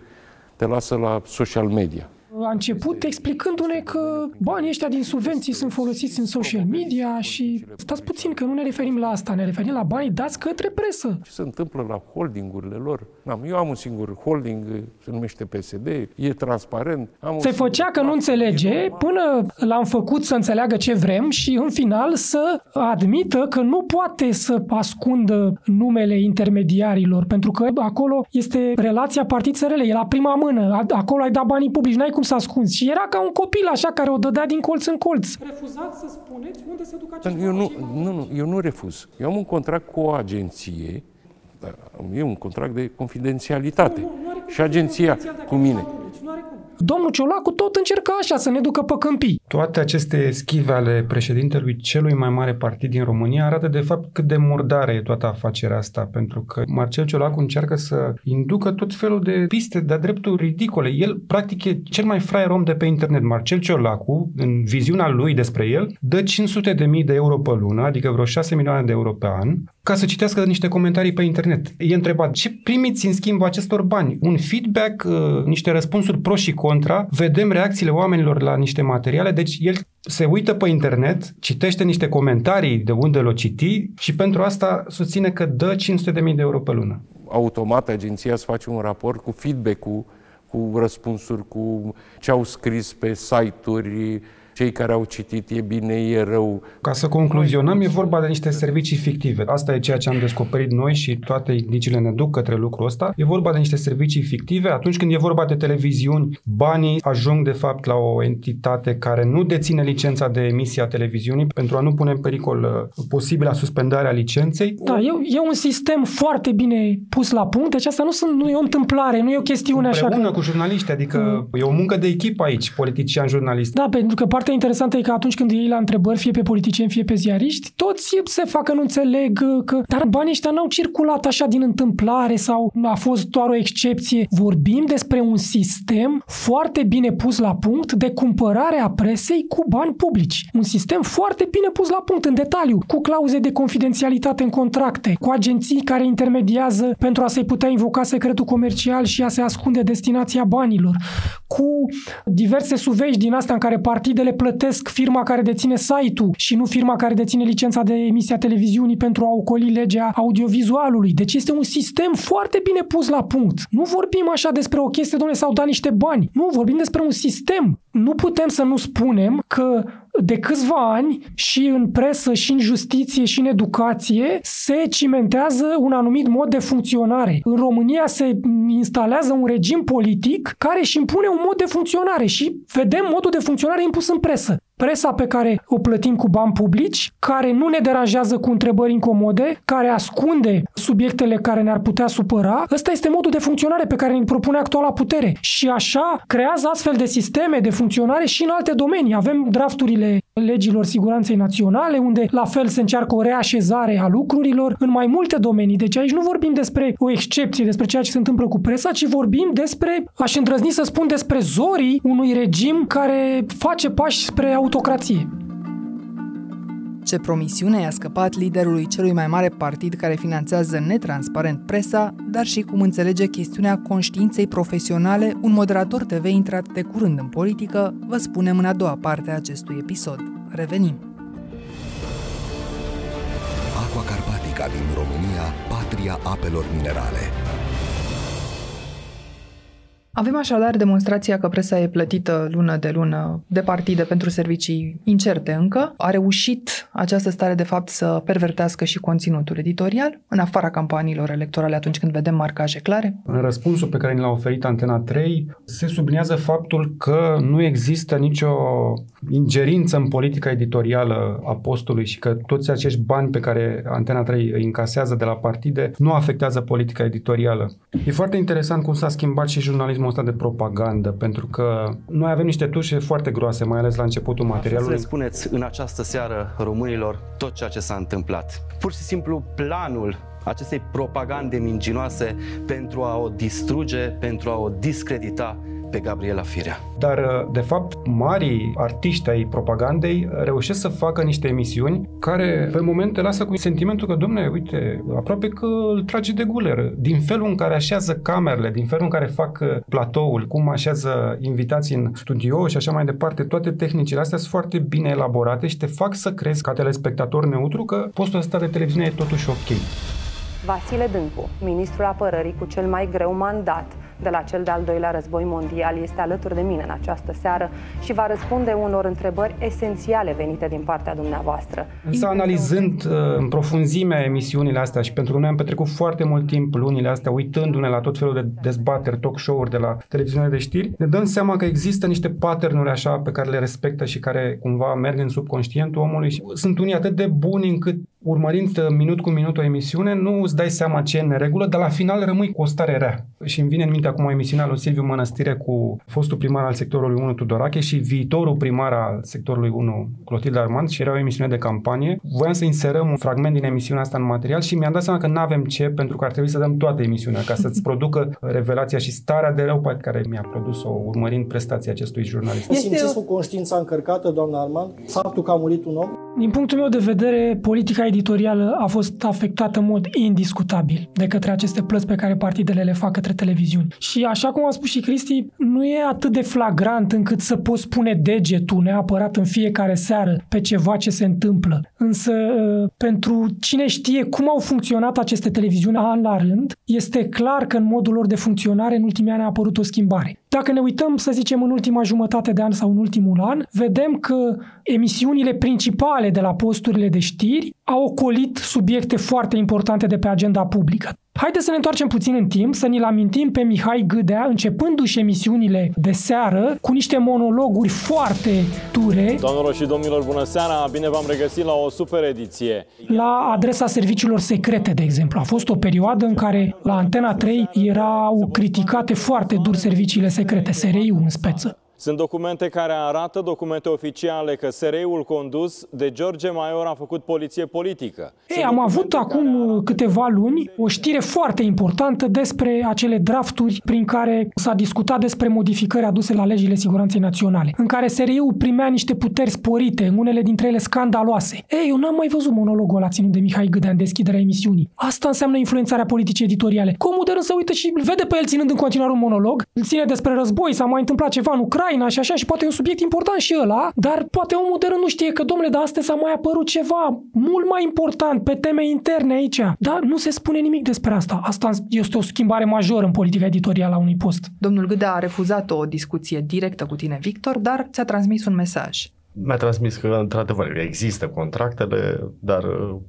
Speaker 14: te lasă la social media
Speaker 7: a început explicându-ne că banii ăștia din subvenții sunt folosiți în social media și stați puțin că nu ne referim la asta, ne referim la banii dați către presă.
Speaker 14: Ce se întâmplă la holdingurile lor? Eu am un singur holding, se numește PSD, e transparent. Am
Speaker 7: se făcea că nu înțelege până l-am făcut să înțeleagă ce vrem și în final să admită că nu poate să ascundă numele intermediarilor, pentru că acolo este relația partid SRL, e la prima mână, acolo ai dat banii publici, n-ai cum să ascunzi. Și era ca un copil așa care o dădea din colț în colț. Refuzați să spuneți unde se duc acești
Speaker 14: eu nu, nu, nu, eu nu refuz. Eu am un contract cu o agenție Dar e un contract de confidențialitate. Nu, nu, nu și agenția cu mine.
Speaker 7: Domnul Ciolacu tot încerca așa să ne ducă pe câmpii.
Speaker 8: Toate aceste schive ale președintelui celui mai mare partid din România arată de fapt cât de murdare e toată afacerea asta, pentru că Marcel Ciolacu încearcă să inducă tot felul de piste de-a dreptul ridicole. El, practic, e cel mai fraier om de pe internet. Marcel Ciolacu, în viziunea lui despre el, dă 500 de mii de euro pe lună, adică vreo 6 milioane de euro pe an, ca să citească niște comentarii pe internet. E întrebat ce primiți în schimb acestor bani? Un feedback, uh, niște răspunsuri pro și contra, vedem reacțiile oamenilor la niște materiale, deci el se uită pe internet, citește niște comentarii de unde l-o citi și pentru asta susține că dă 500.000 de euro pe lună.
Speaker 14: Automat agenția să face un raport cu feedback-ul, cu răspunsuri, cu ce au scris pe site-uri, cei care au citit e bine, e rău.
Speaker 8: Ca să concluzionăm, e vorba de niște servicii fictive. Asta e ceea ce am descoperit noi și toate indiciile ne duc către lucrul ăsta. E vorba de niște servicii fictive. Atunci când e vorba de televiziuni, banii ajung de fapt la o entitate care nu deține licența de emisie a televiziunii pentru a nu pune în pericol uh, posibila suspendarea licenței.
Speaker 7: Da, e, e un sistem foarte bine pus la punct, deci asta nu, sunt, nu e o întâmplare, nu e o chestiune
Speaker 8: Împreună
Speaker 7: așa.
Speaker 8: Că... cu jurnaliști, adică mm. e o muncă de echipă aici, politician-jurnalist.
Speaker 7: Da, pentru că partea interesantă e că atunci când ei la întrebări, fie pe politicieni, fie pe ziariști, toți se fac că nu înțeleg că... Dar banii ăștia n-au circulat așa din întâmplare sau a fost doar o excepție. Vorbim despre un sistem foarte bine pus la punct de cumpărare a presei cu bani publici. Un sistem foarte bine pus la punct în detaliu, cu clauze de confidențialitate în contracte, cu agenții care intermediază pentru a se putea invoca secretul comercial și a se ascunde destinația banilor, cu diverse suvești din asta în care partidele plătesc firma care deține site-ul și nu firma care deține licența de emisie a televiziunii pentru a ocoli legea audiovizualului. Deci este un sistem foarte bine pus la punct. Nu vorbim așa despre o chestie, domnule, s-au dat niște bani. Nu, vorbim despre un sistem. Nu putem să nu spunem că de câțiva ani și în presă, și în justiție, și în educație se cimentează un anumit mod de funcționare. În România se instalează un regim politic care își impune un mod de funcționare și vedem modul de funcționare impus în presă presa pe care o plătim cu bani publici, care nu ne deranjează cu întrebări incomode, care ascunde subiectele care ne-ar putea supăra. Ăsta este modul de funcționare pe care ne propune actuala putere. Și așa creează astfel de sisteme de funcționare și în alte domenii. Avem drafturile legilor siguranței naționale, unde la fel se încearcă o reașezare a lucrurilor în mai multe domenii. Deci aici nu vorbim despre o excepție, despre ceea ce se întâmplă cu presa, ci vorbim despre, aș îndrăzni să spun, despre zorii unui regim care face pași spre autocrație.
Speaker 1: Ce promisiune i-a scăpat liderului celui mai mare partid care finanțează netransparent presa, dar și cum înțelege chestiunea conștiinței profesionale, un moderator TV intrat de curând în politică, vă spunem în a doua parte a acestui episod. Revenim!
Speaker 15: Aqua Carpatica din România, patria apelor minerale.
Speaker 1: Avem așadar demonstrația că presa e plătită lună de lună de partide pentru servicii incerte încă. A reușit această stare de fapt să pervertească și conținutul editorial, în afara campaniilor electorale atunci când vedem marcaje clare.
Speaker 8: În răspunsul pe care ni l-a oferit Antena 3 se subliniază faptul că nu există nicio ingerință în politica editorială a postului și că toți acești bani pe care Antena 3 îi încasează de la partide nu afectează politica editorială. E foarte interesant cum s-a schimbat și jurnalismul ăsta de propagandă, pentru că noi avem niște tușe foarte groase, mai ales la începutul materialului.
Speaker 16: Să le spuneți în această seară românilor tot ceea ce s-a întâmplat. Pur și simplu planul acestei propagande mincinoase pentru a o distruge, pentru a o discredita pe Gabriela Firea.
Speaker 8: Dar, uh, de fapt, marii artiști ai propagandei reușesc să facă niște emisiuni care, pe momente, lasă cu sentimentul că, domne, uite, aproape că îl trage de guler. Din felul în care așează camerele, din felul în care fac uh, platoul, cum așează invitații în studio și așa mai departe, toate tehnicile astea sunt foarte bine elaborate și te fac să crezi, ca telespectator neutru, că postul ăsta de televiziune e totuși ok.
Speaker 17: Vasile Dâncu, ministrul apărării cu cel mai greu mandat, de la cel de-al doilea război mondial este alături de mine în această seară și va răspunde unor întrebări esențiale venite din partea dumneavoastră.
Speaker 8: Însă analizând uh, în profunzime emisiunile astea și pentru că noi am petrecut foarte mult timp lunile astea uitându-ne la tot felul de dezbateri, talk show-uri de la televiziunea de știri, ne dăm seama că există niște patternuri așa pe care le respectă și care cumva merg în subconștientul omului și sunt unii atât de buni încât urmărind uh, minut cu minut o emisiune, nu îți dai seama ce e în neregulă, dar la final rămâi cu o stare rea. Și îmi vine în minte acum o emisiune al lui Silviu Mănăstire cu fostul primar al sectorului 1 Tudorache și viitorul primar al sectorului 1 Clotilde Armand și era o emisiune de campanie. Voiam să inserăm un fragment din emisiunea asta în material și mi-am dat seama că nu avem ce pentru că ar trebui să dăm toată emisiunea ca să-ți producă revelația și starea de rău pe care mi-a produs-o urmărind prestația acestui jurnalist.
Speaker 4: Este Simțiți o... cu conștiința încărcată, doamna Armand? Faptul că a murit un om?
Speaker 7: Din punctul meu de vedere, politica editorială a fost afectată în mod indiscutabil de către aceste plăți pe care partidele le fac către televiziuni. Și așa cum a spus și Cristi, nu e atât de flagrant încât să poți pune degetul neapărat în fiecare seară pe ceva ce se întâmplă. Însă, ă, pentru cine știe cum au funcționat aceste televiziuni an la rând, este clar că în modul lor de funcționare în ultimii ani a apărut o schimbare. Dacă ne uităm, să zicem, în ultima jumătate de an sau în ultimul an, vedem că emisiunile principale de la posturile de știri au ocolit subiecte foarte importante de pe agenda publică. Haideți să ne întoarcem puțin în timp, să ne-l amintim pe Mihai Gâdea, începându-și emisiunile de seară, cu niște monologuri foarte dure.
Speaker 18: Doamnelor și domnilor, bună seara! Bine v-am regăsit la o super ediție.
Speaker 7: La adresa serviciilor secrete, de exemplu. A fost o perioadă în care la Antena 3 erau criticate foarte dur serviciile secrete, SRI-ul în speță.
Speaker 18: Sunt documente care arată, documente oficiale, că SRI-ul condus de George Maior a făcut poliție politică.
Speaker 7: Ei, am avut acum care... câteva luni o știre foarte importantă despre acele drafturi prin care s-a discutat despre modificări aduse la legile siguranței naționale, în care SRI-ul primea niște puteri sporite, unele dintre ele scandaloase. Ei, eu n-am mai văzut monologul ăla ținut de Mihai Gâdea în deschiderea emisiunii. Asta înseamnă influențarea politicii editoriale. Comodă să uită și îl vede pe el ținând în continuare un monolog, îl ține despre război, s-a mai întâmplat ceva în Ucraina, Ucraina și așa și poate e un subiect important și ăla, dar poate omul de rând nu știe că, domnule, de astăzi a mai apărut ceva mult mai important pe teme interne aici. Dar nu se spune nimic despre asta. Asta este o schimbare majoră în politica editorială a unui post.
Speaker 1: Domnul Gâdea a refuzat o discuție directă cu tine, Victor, dar ți-a transmis un mesaj
Speaker 9: mi-a transmis că, într-adevăr, există contractele, dar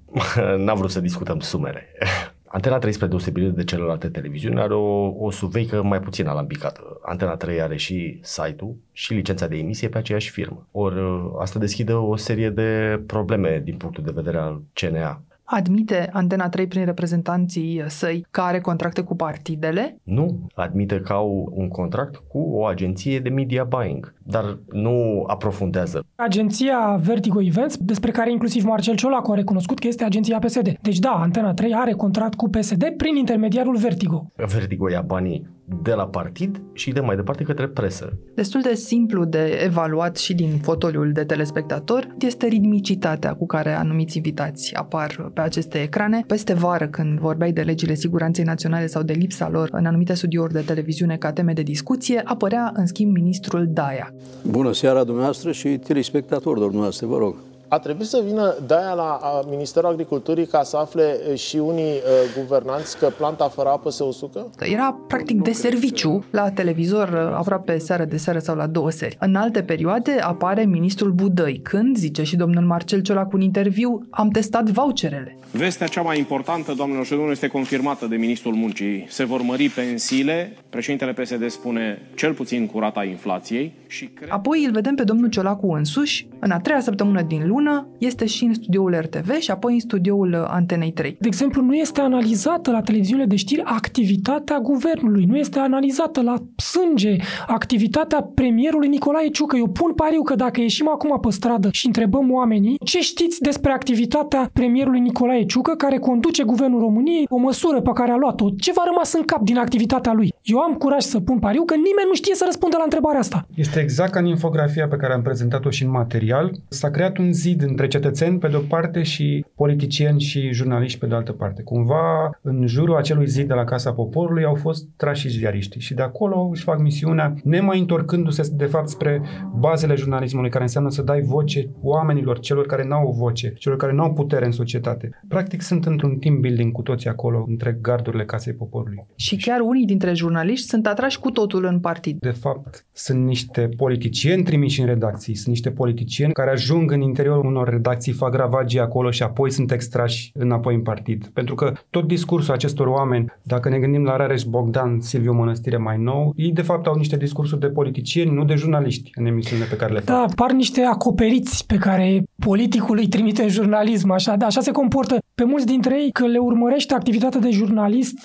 Speaker 9: n-am vrut să discutăm sumele. Antena 3, spre deosebire de celelalte televiziuni, are o, o suveică mai puțin alambicată. Antena 3 are și site-ul și licența de emisie pe aceeași firmă. Ori asta deschide o serie de probleme din punctul de vedere al CNA.
Speaker 1: Admite Antena 3 prin reprezentanții săi că are contracte cu partidele?
Speaker 9: Nu, admite că au un contract cu o agenție de media buying, dar nu aprofundează.
Speaker 7: Agenția Vertigo Events, despre care inclusiv Marcel Ciolacu a recunoscut că este agenția PSD. Deci da, Antena 3 are contract cu PSD prin intermediarul Vertigo.
Speaker 9: Vertigo ia banii de la partid și de mai departe către presă.
Speaker 1: Destul de simplu de evaluat și din fotoliul de telespectator este ritmicitatea cu care anumiți invitați apar pe aceste ecrane. Peste vară, când vorbeai de legile siguranței naționale sau de lipsa lor în anumite studiouri de televiziune ca teme de discuție, apărea în schimb ministrul Daia.
Speaker 19: Bună seara dumneavoastră și telespectatori dumneavoastră, vă rog.
Speaker 18: A trebuit să vină de-aia la Ministerul Agriculturii ca să afle și unii uh, guvernanți că planta fără apă se usucă?
Speaker 1: Era practic de serviciu la televizor aproape seară de seară sau la două seri. În alte perioade apare ministrul Budăi, când, zice și domnul Marcel Ciolacu în interviu, am testat voucherele.
Speaker 12: Vestea cea mai importantă, doamnelor și domnilor, este confirmată de ministrul muncii. Se vor mări pensiile, președintele PSD spune cel puțin cu rata inflației. Și
Speaker 1: cred... Apoi îl vedem pe domnul Ciolacu însuși, în a treia săptămână din lună, lună este și în studioul RTV și apoi în studioul uh, Antenei 3.
Speaker 7: De exemplu, nu este analizată la televiziunile de știri activitatea guvernului, nu este analizată la sânge activitatea premierului Nicolae Ciucă. Eu pun pariu că dacă ieșim acum pe stradă și întrebăm oamenii ce știți despre activitatea premierului Nicolae Ciucă care conduce guvernul României, o măsură pe care a luat-o, ce v-a rămas în cap din activitatea lui? Eu am curaj să pun pariu că nimeni nu știe să răspundă la întrebarea asta.
Speaker 8: Este exact ca în infografia pe care am prezentat-o și în material. S-a creat un zid între cetățeni pe de-o parte și politicieni și jurnaliști pe de altă parte. Cumva, în jurul acelui zid de la Casa Poporului au fost trași ziariștii și de acolo își fac misiunea, nemai întorcându-se de fapt spre bazele jurnalismului, care înseamnă să dai voce oamenilor, celor care n-au voce, celor care n-au putere în societate. Practic sunt într-un team building cu toții acolo, între gardurile Casei Poporului.
Speaker 1: Și chiar unii dintre jurnaliști sunt atrași cu totul în partid.
Speaker 8: De fapt, sunt niște politicieni trimiși în redacții, sunt niște politicieni care ajung în interiorul unor redacții fac ravagii acolo și apoi sunt extrași înapoi în partid. Pentru că tot discursul acestor oameni, dacă ne gândim la Rareș Bogdan, Silviu Mănăstire mai nou, ei de fapt au niște discursuri de politicieni, nu de jurnaliști în emisiunile pe care le fac.
Speaker 7: Da, par niște acoperiți pe care politicul îi trimite în jurnalism, așa, da, așa se comportă pe mulți dintre ei că le urmărește activitatea de jurnalist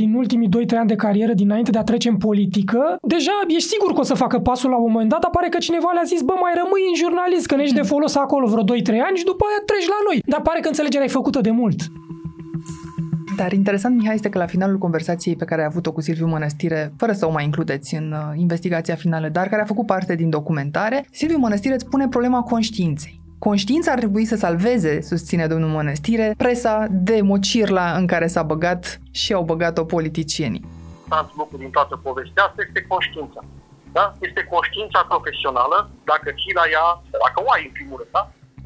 Speaker 7: din ultimii 2-3 ani de carieră dinainte de a trece în politică. Deja ești sigur că o să facă pasul la un moment dat, dar pare că cineva le-a zis, bă, mai rămâi în jurnalist, că ne ești de folos acolo vreo 2-3 ani și după aia treci la noi. Dar pare că înțelegerea e făcută de mult.
Speaker 1: Dar interesant, Mihai, este că la finalul conversației pe care a avut-o cu Silviu Mănăstire, fără să o mai includeți în uh, investigația finală, dar care a făcut parte din documentare, Silviu Mănăstire îți pune problema conștiinței. Conștiința ar trebui să salveze, susține domnul Mănăstire, presa de mocirla în care s-a băgat și au băgat-o politicienii.
Speaker 20: Important lucru din toată povestea asta este conștiința. Da? Este conștiința profesională, dacă ții la ea, dacă o ai în primul rând, da?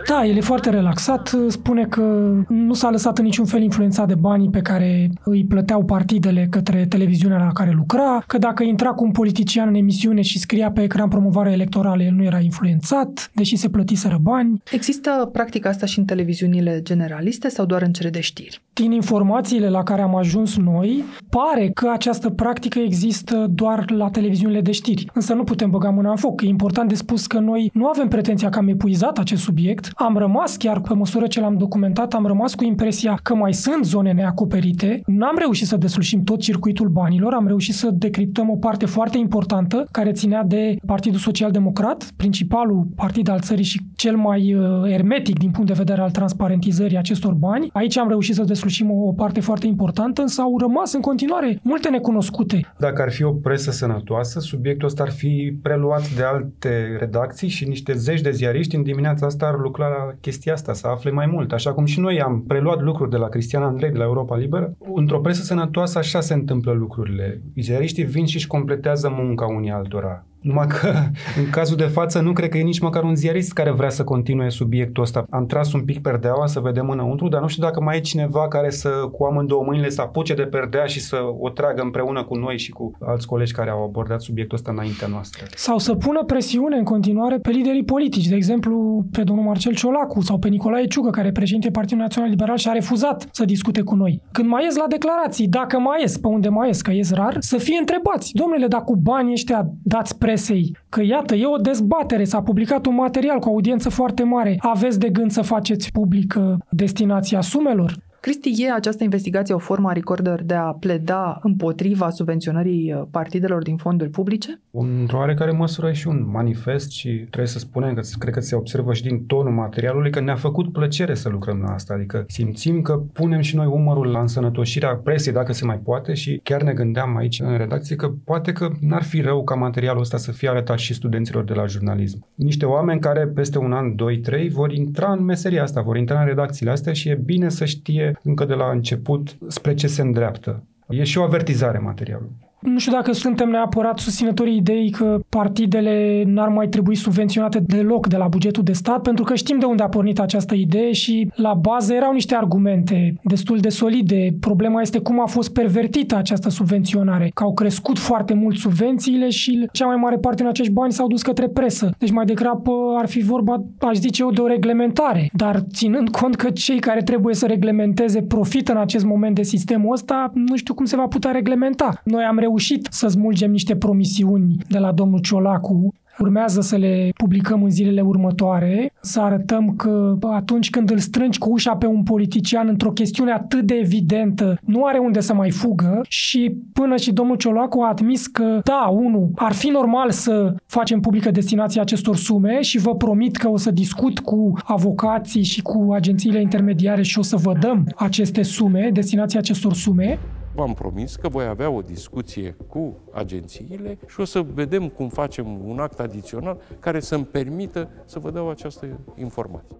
Speaker 7: Da, el e foarte relaxat, spune că nu s-a lăsat în niciun fel influențat de banii pe care îi plăteau partidele către televiziunea la care lucra, că dacă intra cu un politician în emisiune și scria pe ecran promovare electorală, el nu era influențat, deși se plătiseră bani.
Speaker 1: Există practica asta și în televiziunile generaliste sau doar în cele de știri?
Speaker 7: Din informațiile la care am ajuns noi, pare că această practică există doar la televiziunile de știri. Însă nu putem băga mâna în foc. E important de spus că noi nu avem pretenția că am epuizat acest subiect, am rămas, chiar pe măsură ce l-am documentat, am rămas cu impresia că mai sunt zone neacoperite. N-am reușit să deslușim tot circuitul banilor, am reușit să decriptăm o parte foarte importantă care ținea de Partidul Social Democrat, principalul partid al țării și cel mai uh, hermetic din punct de vedere al transparentizării acestor bani. Aici am reușit să deslușim o parte foarte importantă, însă au rămas în continuare multe necunoscute.
Speaker 8: Dacă ar fi o presă sănătoasă, subiectul ăsta ar fi preluat de alte redacții și niște zeci de ziariști în dimineața asta ar lucra la chestia asta, să afle mai mult. Așa cum și noi am preluat lucruri de la Cristian Andrei, de la Europa Liberă, într-o presă sănătoasă așa se întâmplă lucrurile. Ziariștii vin și își completează munca unii altora. Numai că, în cazul de față, nu cred că e nici măcar un ziarist care vrea să continue subiectul ăsta. Am tras un pic perdeaua să vedem înăuntru, dar nu știu dacă mai e cineva care să, cu amândouă mâinile, să apuce de perdea și să o tragă împreună cu noi și cu alți colegi care au abordat subiectul ăsta înaintea noastră.
Speaker 7: Sau să pună presiune în continuare pe liderii politici, de exemplu, pe domnul Marcel Ciolacu sau pe Nicolae Ciugă, care e președinte Partidului Național Liberal și a refuzat să discute cu noi. Când mai ies la declarații, dacă mai ies, pe unde mai ies, că ies rar, să fie întrebați, domnule, dacă cu banii ăștia dați presei, că iată, e o dezbatere, s-a publicat un material cu audiență foarte mare, aveți de gând să faceți publică destinația sumelor?
Speaker 1: Cristi, e această investigație o formă a Recorder de a pleda împotriva subvenționării uh, partidelor din fonduri publice?
Speaker 8: Într-o oarecare măsură e și un manifest și trebuie să spunem că cred că se observă și din tonul materialului că ne-a făcut plăcere să lucrăm la asta. Adică simțim că punem și noi umărul la însănătoșirea presiei, dacă se mai poate și chiar ne gândeam aici în redacție că poate că n-ar fi rău ca materialul ăsta să fie arătat și studenților de la jurnalism. Niște oameni care peste un an, doi, trei vor intra în meseria asta, vor intra în redacțiile astea și e bine să știe încă de la început spre ce se îndreaptă. E și o avertizare materialul.
Speaker 7: Nu știu dacă suntem neapărat susținătorii ideii că partidele n-ar mai trebui subvenționate deloc de la bugetul de stat, pentru că știm de unde a pornit această idee și la bază erau niște argumente destul de solide. Problema este cum a fost pervertită această subvenționare, că au crescut foarte mult subvențiile și cea mai mare parte din acești bani s-au dus către presă. Deci mai degrabă ar fi vorba, aș zice eu, de o reglementare. Dar ținând cont că cei care trebuie să reglementeze profită în acest moment de sistemul ăsta, nu știu cum se va putea reglementa. Noi am reușit să smulgem niște promisiuni de la domnul Ciolacu Urmează să le publicăm în zilele următoare, să arătăm că atunci când îl strângi cu ușa pe un politician într-o chestiune atât de evidentă, nu are unde să mai fugă și până și domnul Ciolacu a admis că, da, unu, ar fi normal să facem publică destinația acestor sume și vă promit că o să discut cu avocații și cu agențiile intermediare și o să vă dăm aceste sume, destinația acestor sume.
Speaker 14: V-am promis că voi avea o discuție cu agențiile și o să vedem cum facem un act adițional care să-mi permită să vă dau această informație.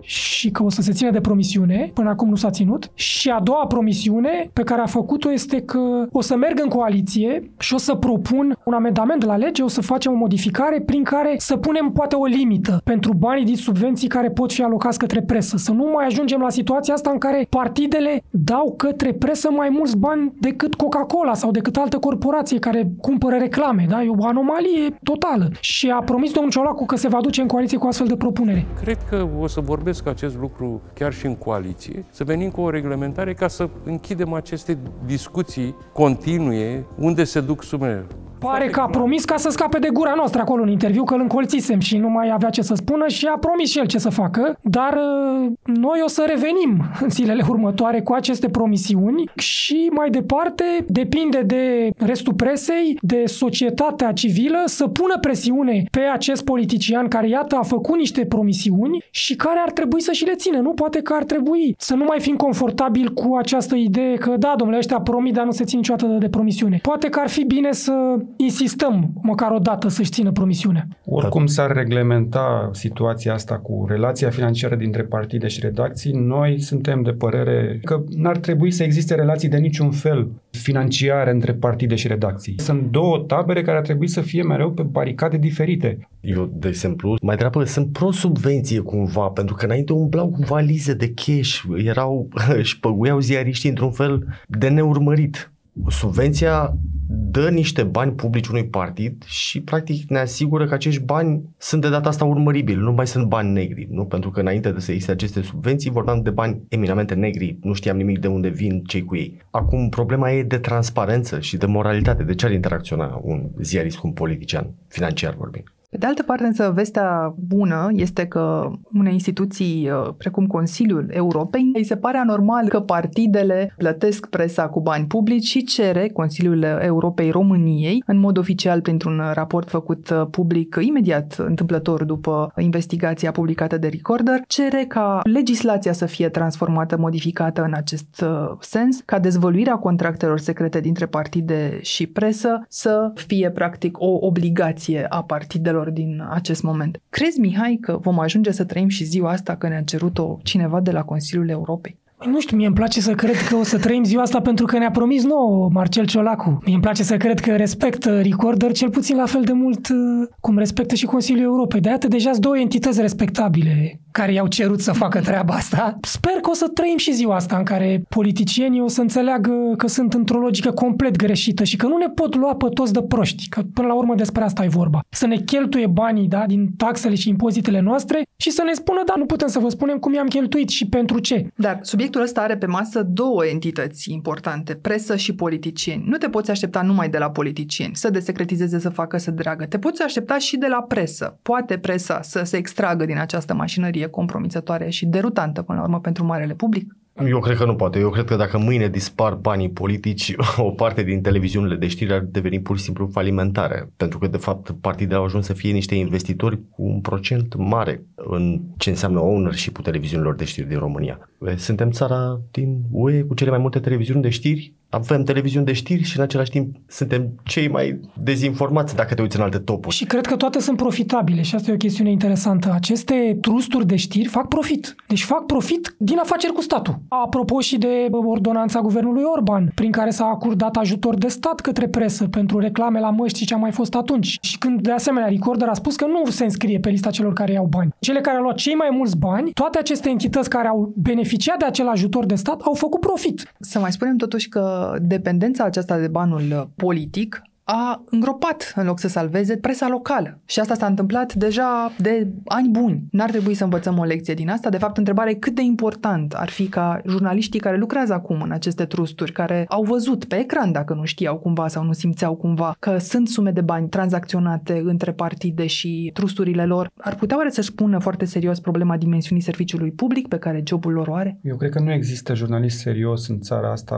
Speaker 7: Și că o să se țină de promisiune, până acum nu s-a ținut. Și a doua promisiune pe care a făcut-o este că o să merg în coaliție și o să propun un amendament la lege, o să facem o modificare prin care să punem poate o limită pentru banii din subvenții care pot fi alocați către presă. Să nu mai ajungem la situația asta în care partidele dau către presă mai mulți bani decât Coca-Cola sau decât altă corporație care cumpără reclame. Da? E o anomalie totală. Și a promis domnul Ciolacu că se va duce în coaliție cu astfel de propunere.
Speaker 14: Cred că o să vorbesc acest lucru chiar și în coaliție, să venim cu o reglementare ca să închidem aceste discuții continue unde se duc sumele.
Speaker 7: Pare că a promis ca să scape de gura noastră acolo în interviu, că îl încolțisem și nu mai avea ce să spună și a promis și el ce să facă, dar uh, noi o să revenim în zilele următoare cu aceste promisiuni și mai departe depinde de restul presei, de societatea civilă să pună presiune pe acest politician care iată a făcut niște promisiuni și care ar trebui să și le țină. Nu poate că ar trebui să nu mai fim confortabil cu această idee că da, domnule, ăștia promit, dar nu se țin niciodată de promisiune. Poate că ar fi bine să insistăm măcar o dată să-și țină promisiunea.
Speaker 8: Oricum s-ar reglementa situația asta cu relația financiară dintre partide și redacții, noi suntem de părere că n-ar trebui să existe relații de niciun fel financiare între partide și redacții. Sunt două tabere care ar trebui să fie mereu pe baricade diferite.
Speaker 9: Eu, de exemplu, mai degrabă sunt pro-subvenție cumva, pentru că înainte umblau cu valize de cash, erau, își păguiau ziariștii într-un fel de neurmărit. Subvenția dă niște bani publici unui partid și practic ne asigură că acești bani sunt de data asta urmăribili, nu mai sunt bani negri, nu? Pentru că înainte de să existe aceste subvenții vorbeam de bani eminamente negri, nu știam nimic de unde vin cei cu ei. Acum problema e de transparență și de moralitate. De ce ar interacționa un ziarist cu un politician, financiar vorbind?
Speaker 1: Pe de altă parte, însă, vestea bună este că unei instituții uh, precum Consiliul Europei îi se pare anormal că partidele plătesc presa cu bani publici și cere Consiliul Europei României, în mod oficial printr-un raport făcut uh, public imediat întâmplător după investigația publicată de Recorder, cere ca legislația să fie transformată, modificată în acest uh, sens, ca dezvăluirea contractelor secrete dintre partide și presă să fie practic o obligație a partidelor din acest moment. Crezi, Mihai, că vom ajunge să trăim și ziua asta că ne-a cerut-o cineva de la Consiliul Europei?
Speaker 7: Păi nu știu, mie îmi place să cred că o să trăim ziua asta pentru că ne-a promis nou Marcel Ciolacu. Mie îmi place să cred că respectă Recorder cel puțin la fel de mult uh, cum respectă și Consiliul Europei. De iată deja două entități respectabile care i-au cerut să facă treaba asta. Sper că o să trăim și ziua asta în care politicienii o să înțeleagă că sunt într-o logică complet greșită și că nu ne pot lua pe toți de proști, că până la urmă despre asta e vorba. Să ne cheltuie banii da, din taxele și impozitele noastre și să ne spună, da, nu putem să vă spunem cum i-am cheltuit și pentru ce.
Speaker 1: Dar subiectul ăsta are pe masă două entități importante, presă și politicieni. Nu te poți aștepta numai de la politicieni să desecretizeze, să facă să dragă. Te poți aștepta și de la presă. Poate presa să se extragă din această mașinărie compromițătoare și derutantă până la urmă pentru marele public?
Speaker 9: Eu cred că nu poate. Eu cred că dacă mâine dispar banii politici, o parte din televiziunile de știri ar deveni pur și simplu falimentare. Pentru că, de fapt, partidele au ajuns să fie niște investitori cu un procent mare în ce înseamnă ownership-ul televiziunilor de știri din România. Suntem țara din UE cu cele mai multe televiziuni de știri avem televiziuni de știri și în același timp suntem cei mai dezinformați dacă te uiți în alte topuri.
Speaker 7: Și cred că toate sunt profitabile și asta e o chestiune interesantă. Aceste trusturi de știri fac profit. Deci fac profit din afaceri cu statul. Apropo și de ordonanța guvernului Orban, prin care s-a acordat ajutor de stat către presă pentru reclame la măști și ce a mai fost atunci. Și când de asemenea Recorder a spus că nu se înscrie pe lista celor care iau bani. Cele care au luat cei mai mulți bani, toate aceste entități care au beneficiat de acel ajutor de stat au făcut profit.
Speaker 1: Să mai spunem totuși că dependența aceasta de banul politic a îngropat în loc să salveze presa locală. Și asta s-a întâmplat deja de ani buni. N-ar trebui să învățăm o lecție din asta. De fapt, întrebarea e cât de important ar fi ca jurnaliștii care lucrează acum în aceste trusturi, care au văzut pe ecran, dacă nu știau cumva sau nu simțeau cumva, că sunt sume de bani tranzacționate între partide și trusturile lor, ar putea oare să-și pună foarte serios problema dimensiunii serviciului public pe care jobul lor o are?
Speaker 8: Eu cred că nu există jurnalist serios în țara asta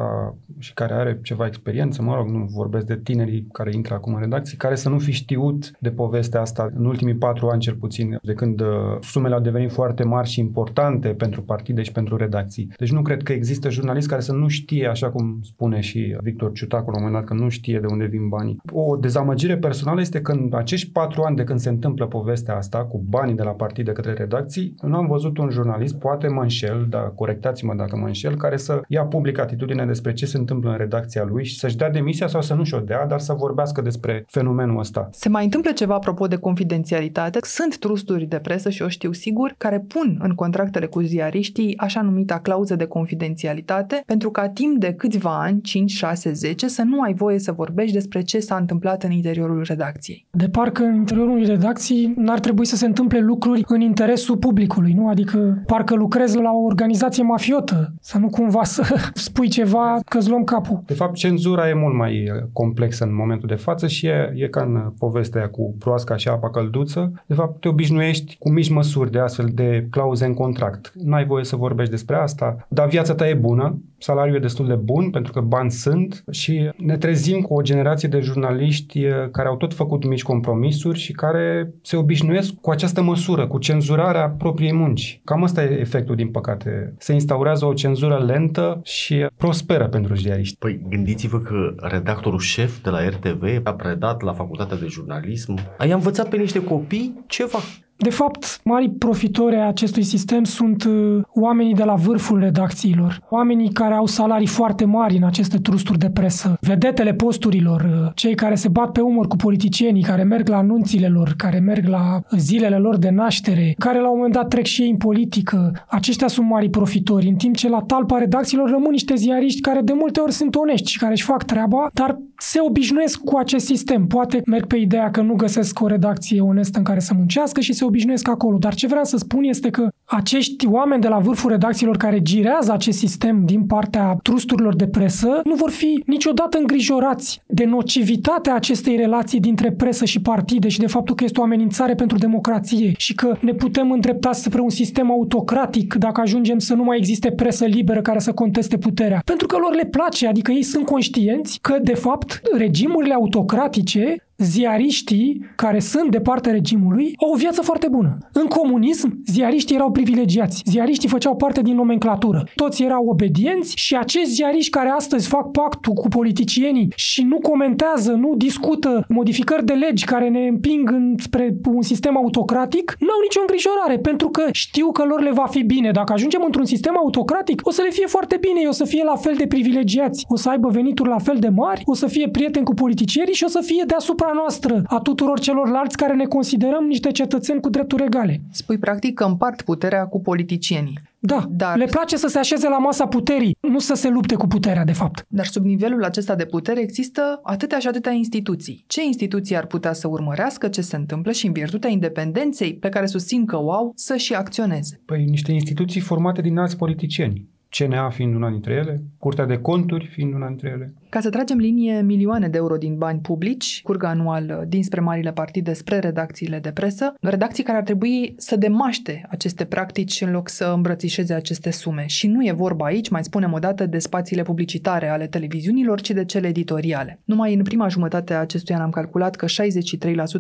Speaker 8: și care are ceva experiență, mă rog, nu vorbesc de tinerii care intră acum în redacții, care să nu fi știut de povestea asta în ultimii patru ani cel puțin, de când uh, sumele au devenit foarte mari și importante pentru partide și pentru redacții. Deci nu cred că există jurnalist care să nu știe, așa cum spune și Victor Ciutacu la un moment dat, că nu știe de unde vin banii. O dezamăgire personală este că în acești patru ani de când se întâmplă povestea asta cu banii de la partide către redacții, nu am văzut un jurnalist, poate mă înșel, dar corectați-mă dacă mă înșel, care să ia public atitudine despre ce se întâmplă în redacția lui și să-și dea demisia sau să nu și-o dea, dar să vorbească despre fenomenul ăsta.
Speaker 1: Se mai întâmplă ceva apropo de confidențialitate. Sunt trusturi de presă și o știu sigur, care pun în contractele cu ziariștii așa numita clauză de confidențialitate, pentru ca timp de câțiva ani, 5, 6, 10, să nu ai voie să vorbești despre ce s-a întâmplat în interiorul redacției.
Speaker 7: De parcă în interiorul unei redacții n-ar trebui să se întâmple lucruri în interesul publicului, nu? Adică parcă lucrezi la o organizație mafiotă, să nu cumva să spui ceva că îți luăm capul.
Speaker 8: De fapt, cenzura e mult mai complexă în momentul de față și e, e ca în povestea cu proasca și apa călduță. De fapt, te obișnuiești cu mici măsuri de astfel de clauze în contract. N-ai voie să vorbești despre asta, dar viața ta e bună, salariul e destul de bun pentru că bani sunt și ne trezim cu o generație de jurnaliști care au tot făcut mici compromisuri și care se obișnuiesc cu această măsură, cu cenzurarea propriei munci. Cam asta e efectul, din păcate. Se instaurează o cenzură lentă și prosperă pentru ziariști.
Speaker 9: Păi gândiți-vă că redactorul șef de la RTV a predat la facultatea de jurnalism. Ai învățat pe niște copii ceva.
Speaker 7: De fapt, mari profitori ai acestui sistem sunt uh, oamenii de la vârful redacțiilor, oamenii care au salarii foarte mari în aceste trusturi de presă, vedetele posturilor, uh, cei care se bat pe umăr cu politicienii, care merg la anunțile lor, care merg la zilele lor de naștere, care la un moment dat trec și ei în politică. Aceștia sunt mari profitori, în timp ce la talpa redacțiilor rămân niște ziariști care de multe ori sunt onești și care își fac treaba, dar se obișnuiesc cu acest sistem. Poate merg pe ideea că nu găsesc o redacție onestă în care să muncească și se obișnuiesc acolo. Dar ce vreau să spun este că acești oameni de la vârful redacțiilor care girează acest sistem din partea trusturilor de presă nu vor fi niciodată îngrijorați de nocivitatea acestei relații dintre presă și partide și de faptul că este o amenințare pentru democrație și că ne putem îndrepta spre un sistem autocratic dacă ajungem să nu mai existe presă liberă care să conteste puterea. Pentru că lor le place, adică ei sunt conștienți că, de fapt, regimurile autocratice ziariștii care sunt de partea regimului au o viață foarte bună. În comunism, ziariștii erau privilegiați. Ziariștii făceau parte din nomenclatură. Toți erau obedienți și acești ziariști care astăzi fac pactul cu politicienii și nu comentează, nu discută modificări de legi care ne împing spre un sistem autocratic, nu au nicio îngrijorare pentru că știu că lor le va fi bine. Dacă ajungem într-un sistem autocratic, o să le fie foarte bine, o să fie la fel de privilegiați, o să aibă venituri la fel de mari, o să fie prieteni cu politicienii și o să fie deasupra noastră, a tuturor celorlalți care ne considerăm niște cetățeni cu drepturi egale.
Speaker 1: Spui practic că împart puterea cu politicienii.
Speaker 7: Da, dar... le place să se așeze la masa puterii, nu să se lupte cu puterea, de fapt.
Speaker 1: Dar sub nivelul acesta de putere există atâtea și atâtea instituții. Ce instituții ar putea să urmărească ce se întâmplă și în virtutea independenței pe care susțin că o au să și acționeze?
Speaker 8: Păi niște instituții formate din alți politicieni. CNA fiind una dintre ele, Curtea de Conturi fiind una dintre ele.
Speaker 1: Ca să tragem linie, milioane de euro din bani publici curg anual dinspre marile partide spre redacțiile de presă, redacții care ar trebui să demaște aceste practici în loc să îmbrățișeze aceste sume. Și nu e vorba aici, mai spunem o dată, de spațiile publicitare ale televiziunilor, ci de cele editoriale. Numai în prima jumătate a acestui an am calculat că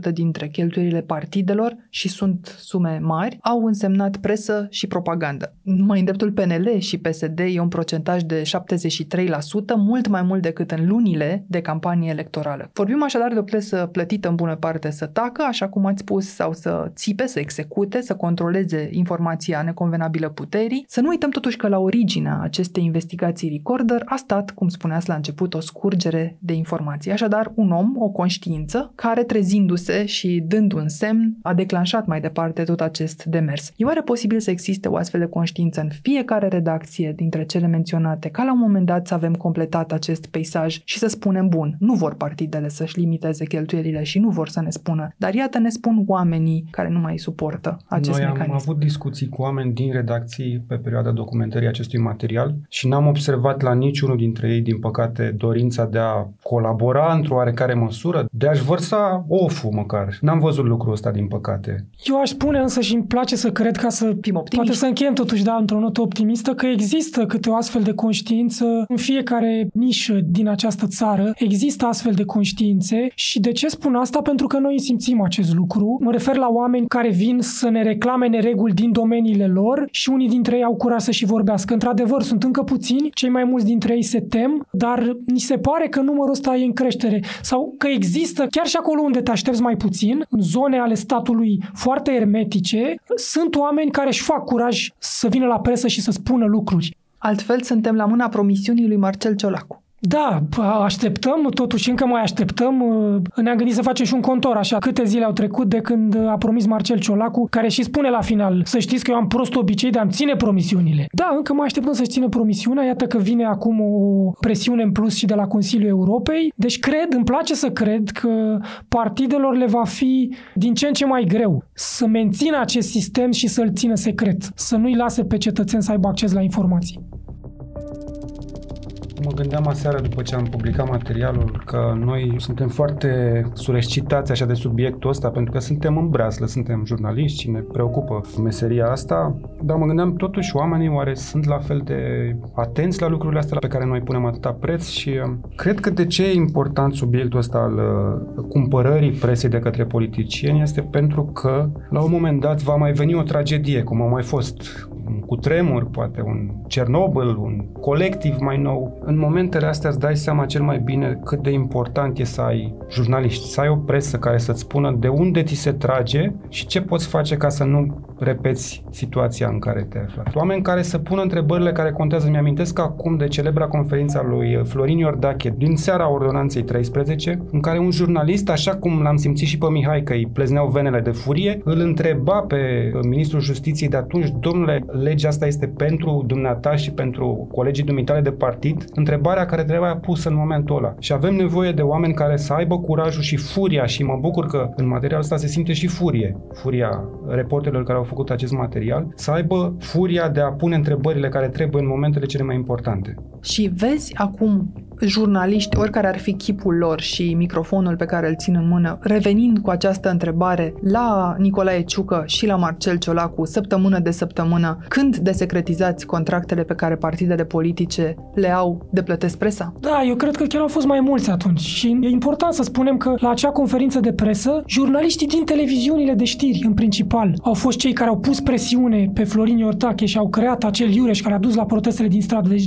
Speaker 1: 63% dintre cheltuielile partidelor, și sunt sume mari, au însemnat presă și propagandă. Numai în dreptul PNL și PSD e un procentaj de 73%, mult mai mult decât decât în lunile de campanie electorală. Vorbim așadar de o presă plătită în bună parte să tacă, așa cum ați spus, sau să țipe, să execute, să controleze informația neconvenabilă puterii. Să nu uităm totuși că la originea acestei investigații Recorder a stat, cum spuneați la început, o scurgere de informații. Așadar, un om, o conștiință, care trezindu-se și dând un semn, a declanșat mai departe tot acest demers. E oare posibil să existe o astfel de conștiință în fiecare redacție dintre cele menționate, ca la un moment dat să avem completat acest peisaj peisaj și să spunem, bun, nu vor partidele să-și limiteze cheltuielile și nu vor să ne spună, dar iată ne spun oamenii care nu mai suportă acest
Speaker 8: Noi
Speaker 1: mecanism.
Speaker 8: am avut discuții cu oameni din redacții pe perioada documentării acestui material și n-am observat la niciunul dintre ei, din păcate, dorința de a colabora într-o oarecare măsură, de a-și vărsa oful măcar. N-am văzut lucrul ăsta, din păcate.
Speaker 7: Eu aș spune însă și îmi place să cred ca să
Speaker 1: Fim
Speaker 7: poate să încheiem totuși, da, într-o notă optimistă, că există câte o astfel de conștiință în fiecare nișă din această țară există astfel de conștiințe și de ce spun asta? Pentru că noi simțim acest lucru. Mă refer la oameni care vin să ne reclame nereguli din domeniile lor și unii dintre ei au curaj să și vorbească. Într-adevăr, sunt încă puțini, cei mai mulți dintre ei se tem, dar ni se pare că numărul ăsta e în creștere sau că există, chiar și acolo unde te aștepți mai puțin, în zone ale statului foarte ermetice, sunt oameni care își fac curaj să vină la presă și să spună lucruri.
Speaker 1: Altfel, suntem la mâna promisiunii lui Marcel Ciolacu.
Speaker 7: Da, așteptăm, totuși încă mai așteptăm. Ne-am gândit să facem și un contor, așa, câte zile au trecut de când a promis Marcel Ciolacu, care și spune la final, să știți că eu am prost obicei de a-mi ține promisiunile. Da, încă mai așteptăm să-și țină promisiunea, iată că vine acum o presiune în plus și de la Consiliul Europei. Deci cred, îmi place să cred că partidelor le va fi din ce în ce mai greu să mențină acest sistem și să-l țină secret, să nu-i lase pe cetățeni să aibă acces la informații.
Speaker 8: Mă gândeam aseară după ce am publicat materialul că noi suntem foarte surescitați așa de subiectul ăsta pentru că suntem în breaslă, suntem jurnaliști și ne preocupă meseria asta, dar mă gândeam totuși oamenii oare sunt la fel de atenți la lucrurile astea pe care noi punem atâta preț? Și uh, cred că de ce e important subiectul ăsta al uh, cumpărării presei de către politicieni este pentru că la un moment dat va mai veni o tragedie, cum a mai fost un cutremur, poate un Cernobâl, un colectiv mai nou. În momentele astea îți dai seama cel mai bine cât de important e să ai jurnaliști, să ai o presă care să-ți spună de unde ți se trage și ce poți face ca să nu repeți situația în care te afli. Oameni care să pună întrebările care contează. Mi-amintesc acum de celebra conferința lui Florin Iordache din seara ordonanței 13, în care un jurnalist, așa cum l-am simțit și pe Mihai că îi plezneau venele de furie, îl întreba pe ministrul justiției de atunci, domnule, legea asta este pentru dumneata și pentru colegii dumitale de partid, întrebarea care trebuia pusă în momentul ăla. Și avem nevoie de oameni care să aibă curajul și furia și mă bucur că în materialul ăsta se simte și furie. Furia reporterilor care au făcut acest material, să aibă furia de a pune întrebările care trebuie în momentele cele mai importante.
Speaker 1: Și vezi acum jurnaliști, oricare ar fi chipul lor și microfonul pe care îl țin în mână, revenind cu această întrebare la Nicolae Ciucă și la Marcel Ciolacu, săptămână de săptămână, când desecretizați contractele pe care partidele politice le au de plătesc presa?
Speaker 7: Da, eu cred că chiar au fost mai mulți atunci și e important să spunem că la acea conferință de presă, jurnaliștii din televiziunile de știri, în principal, au fost cei care au pus presiune pe Florin Iortache și au creat acel iureș care a dus la protestele din stradă. Deci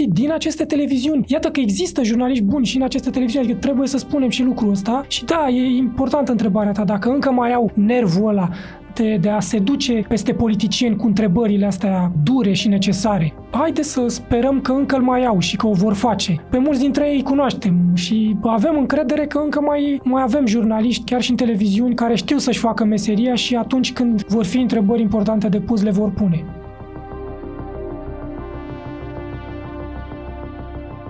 Speaker 7: jurnaliștii din aceste televiziuni. Iată că există jurnaliști buni și în aceste televiziuni, adică trebuie să spunem și lucrul ăsta. Și da, e importantă întrebarea ta, dacă încă mai au nervul ăla de, de a se duce peste politicieni cu întrebările astea dure și necesare. Haide să sperăm că încă îl mai au și că o vor face. Pe mulți dintre ei îi cunoaștem și avem încredere că încă mai, mai avem jurnaliști, chiar și în televiziuni, care știu să-și facă meseria și atunci când vor fi întrebări importante de pus, le vor pune.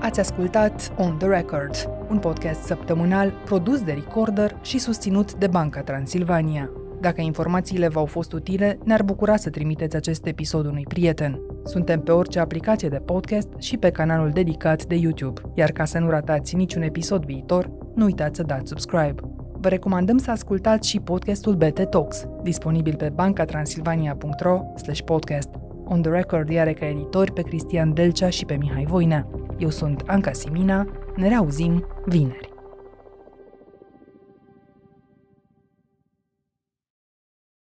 Speaker 1: Ați ascultat On The Record, un podcast săptămânal produs de Recorder și susținut de Banca Transilvania. Dacă informațiile v-au fost utile, ne-ar bucura să trimiteți acest episod unui prieten. Suntem pe orice aplicație de podcast și pe canalul dedicat de YouTube, iar ca să nu ratați niciun episod viitor, nu uitați să dați subscribe. Vă recomandăm să ascultați și podcastul BT Talks, disponibil pe bancatransilvania.ro podcast. On the Record are ca editori pe Cristian Delcea și pe Mihai Voinea. Eu sunt Anca Simina, ne reauzim vineri.